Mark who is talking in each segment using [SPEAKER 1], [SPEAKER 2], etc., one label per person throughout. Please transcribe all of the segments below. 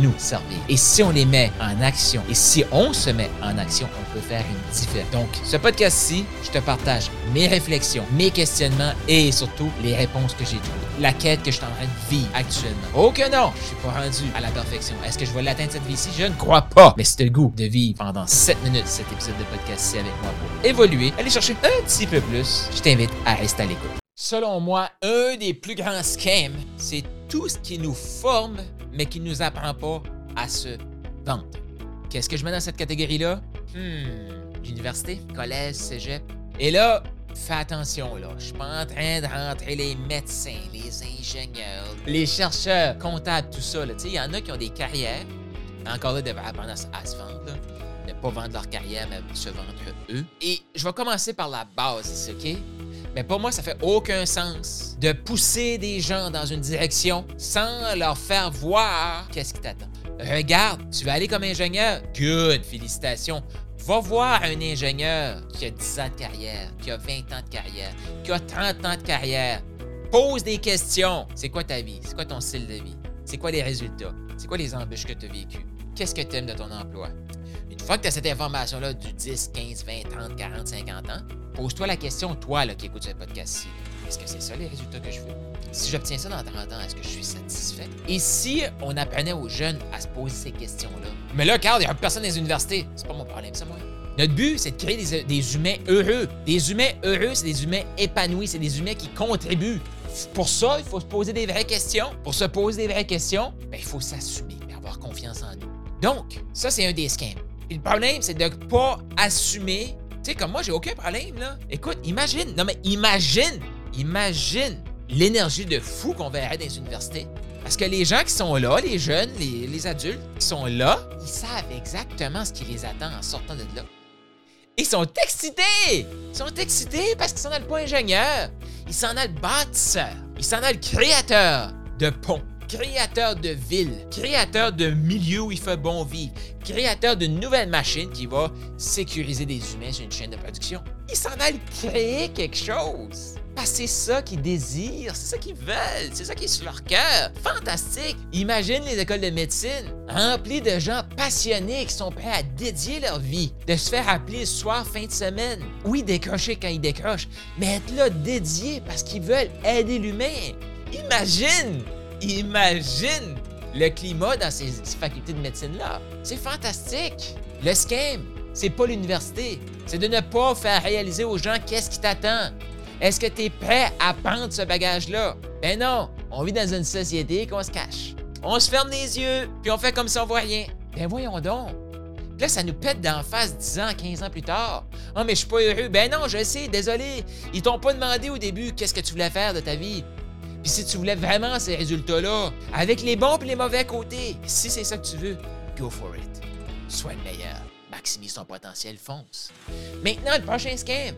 [SPEAKER 1] nous servir. Et si on les met en action, et si on se met en action, on peut faire une différence. Donc, ce podcast-ci, je te partage mes réflexions, mes questionnements et surtout les réponses que j'ai trouvées. La quête que je suis en train de vivre actuellement. Oh que non, je suis pas rendu à la perfection. Est-ce que je vais l'atteindre cette vie-ci? Je ne crois pas. Mais c'est le goût de vivre pendant 7 minutes cet épisode de podcast-ci avec moi pour évoluer, aller chercher un petit peu plus. Je t'invite à rester à l'écoute. Selon moi, un des plus grands scams, c'est tout ce qui nous forme, mais qui ne nous apprend pas à se vendre. Qu'est-ce que je mets dans cette catégorie-là? Hmm, l'université, collège, cégep. Et là, fais attention, là. Je suis pas en train de rentrer les médecins, les ingénieurs, les chercheurs, comptables, tout ça. Sais, il y en a qui ont des carrières. Encore là, devraient apprendre à, se vendre. Ne pas vendre leur carrière, mais se vendre eux. Et je vais commencer par la base OK? Mais pour moi, ça fait aucun sens de pousser des gens dans une direction sans leur faire voir qu'est-ce qui t'attend. Regarde, tu vas aller comme ingénieur? Good, félicitations. Va voir un ingénieur qui a 10 ans de carrière, qui a 20 ans de carrière, qui a 30 ans de carrière. Pose des questions. C'est quoi ta vie? C'est quoi ton style de vie? C'est quoi les résultats? C'est quoi les embûches que tu as vécues? Qu'est-ce que tu aimes de ton emploi? Une fois que tu as cette information-là du 10, 15, 20, 30, 40, 50 ans, pose-toi la question, toi là, qui écoutes ce podcast-ci. Est-ce que c'est ça les résultats que je veux? Si j'obtiens ça dans 30 ans, est-ce que je suis satisfait? Et si on apprenait aux jeunes à se poser ces questions-là? Mais là, Carl, il n'y a personne dans les universités. C'est pas mon problème, ça, moi. Notre but, c'est de créer des, humains heureux. Des humains heureux, c'est des humains épanouis, c'est des humains qui contribuent. Pour ça, il faut se poser des vraies questions. Pour se poser des vraies questions, ben, il faut s'assumer et avoir confiance en nous. Donc, ça, c'est un des scams. Le problème, c'est de ne pas assumer. Tu sais, comme moi, j'ai aucun problème, là. Écoute, imagine, non mais imagine, imagine l'énergie de fou qu'on verrait dans les universités. Parce que les gens qui sont là, les jeunes, les, adultes qui sont là, ils savent exactement ce qui les attend en sortant de là. Ils sont excités! Ils sont excités parce qu'ils sont dans le point ingénieur. Ils sont dans le bâtisseur. Ils sont dans le créateur de ponts, créateur de villes, créateur de milieux où il fait bon vivre, créateur d'une nouvelle machine qui va sécuriser des humains sur une chaîne de production. Ils s'en allent créer quelque chose. Que c'est ça qu'ils désirent, c'est ça qu'ils veulent, c'est ça qui est sur leur cœur. Fantastique! Imagine les écoles de médecine remplies de gens passionnés qui sont prêts à dédier leur vie, de se faire appeler soir, fin de semaine. Oui, décrocher quand ils décrochent, mais être là dédié parce qu'ils veulent aider l'humain. Imagine! Imagine le climat dans ces, facultés de médecine-là. C'est fantastique. Le scam, c'est pas l'université. C'est de ne pas faire réaliser aux gens qu'est-ce qui t'attend. Est-ce que tu es prêt à prendre ce bagage-là? Ben non, on vit dans une société qu'on se cache. On se ferme les yeux, puis on fait comme si on voit rien. Ben voyons donc. là, ça nous pète d'en face 10 ans, 15 ans plus tard. Oh, mais je suis pas heureux. Ben non, je sais, désolé. Ils t'ont pas demandé au début qu'est-ce que tu voulais faire de ta vie. Puis si tu voulais vraiment ces résultats-là, avec les bons et les mauvais côtés, si c'est ça que tu veux, go for it. Sois le meilleur. Maximise ton potentiel, fonce. Maintenant, le prochain scam.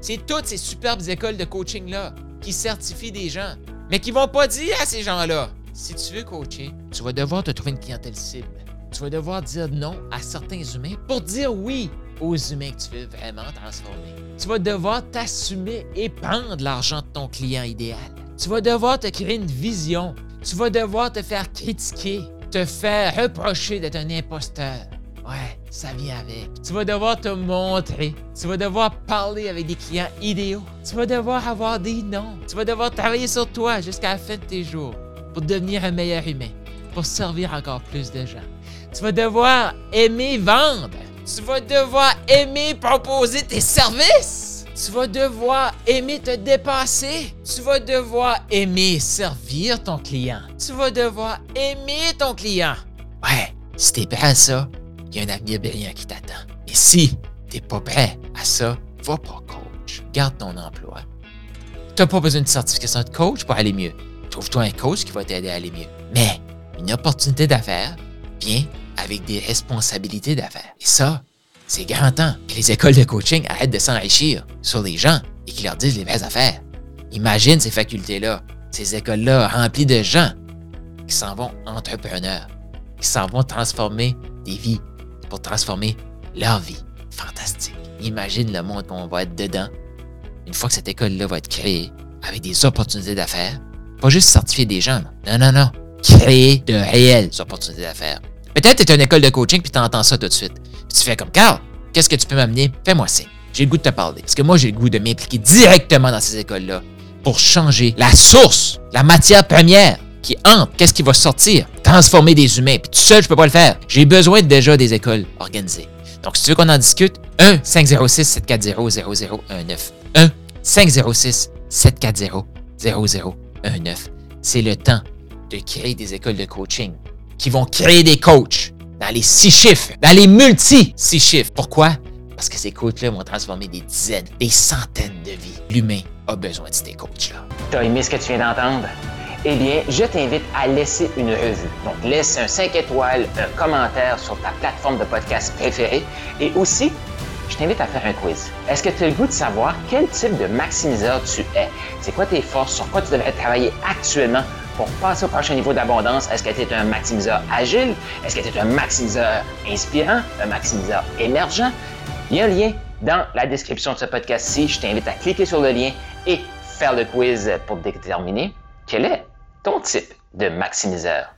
[SPEAKER 1] C'est toutes ces superbes écoles de coaching-là qui certifient des gens, mais qui vont pas dire à ces gens-là, si tu veux coacher, tu vas devoir te trouver une clientèle cible. Tu vas devoir dire non à certains humains pour dire oui aux humains que tu veux vraiment transformer. Tu vas devoir t'assumer et prendre l'argent de ton client idéal. Tu vas devoir te créer une vision. Tu vas devoir te faire critiquer, te faire reprocher d'être un imposteur. Ouais, ça vient avec. Tu vas devoir te montrer. Tu vas devoir parler avec des clients idéaux. Tu vas devoir avoir des noms. Tu vas devoir travailler sur toi jusqu'à la fin de tes jours pour devenir un meilleur humain, pour servir encore plus de gens. Tu vas devoir aimer vendre. Tu vas devoir aimer proposer tes services. Tu vas devoir aimer te dépasser. Tu vas devoir aimer servir ton client. Tu vas devoir aimer ton client. Ouais, si t'es prêt à ça, il y a un avenir brillant qui t'attend. Et si t'es pas prêt à ça, va pas coach. Garde ton emploi. T'as pas besoin de certification de coach pour aller mieux. Trouve-toi un coach qui va t'aider à aller mieux. Mais une opportunité d'affaires, bien avec des responsabilités d'affaires. Et ça, c'est temps que les écoles de coaching arrêtent de s'enrichir sur les gens et qu'ils leur disent les vraies affaires. Imagine ces facultés-là, ces écoles-là remplies de gens qui s'en vont entrepreneurs, qui s'en vont transformer des vies pour transformer leur vie. Fantastique. Imagine le monde qu'on va être dedans une fois que cette école-là va être créée avec des opportunités d'affaires. Pas juste certifier des gens. Non, non, non. Créer de réelles opportunités d'affaires. Peut-être que tu une école de coaching puis tu entends ça tout de suite. Tu fais comme Carl, qu'est-ce que tu peux m'amener? Fais-moi signe. J'ai le goût de te parler. Parce que moi, j'ai le goût de m'impliquer directement dans ces écoles-là pour changer la source, la matière première qui entre, qu'est-ce qui va sortir, transformer des humains. Puis tout seul, je peux pas le faire. J'ai besoin déjà des écoles organisées. Donc, si tu veux qu'on en discute, 1-506-740-0019. 1-506-740-0019. C'est le temps de créer des écoles de coaching qui vont créer des coachs dans les six chiffres, dans les multi-six chiffres. Pourquoi? Parce que ces coachs-là vont transformer des dizaines, des centaines de vies. L'humain a besoin de ces coachs-là.
[SPEAKER 2] T'as aimé ce que tu viens d'entendre? Eh bien, je t'invite à laisser une revue. Donc, laisse un 5 étoiles, un commentaire sur ta plateforme de podcast préférée et aussi, je t'invite à faire un quiz. Est-ce que tu as le goût de savoir quel type de maximiseur tu es? C'est quoi tes forces? Sur quoi tu devrais travailler actuellement? Pour passer au prochain niveau d'abondance? Est-ce que tu es un maximiseur agile? Est-ce que tu es un maximiseur inspirant? Un maximiseur émergent? Il y a un lien dans la description de ce podcast-ci. Je t'invite à cliquer sur le lien et faire le quiz pour déterminer quel est ton type de maximiseur.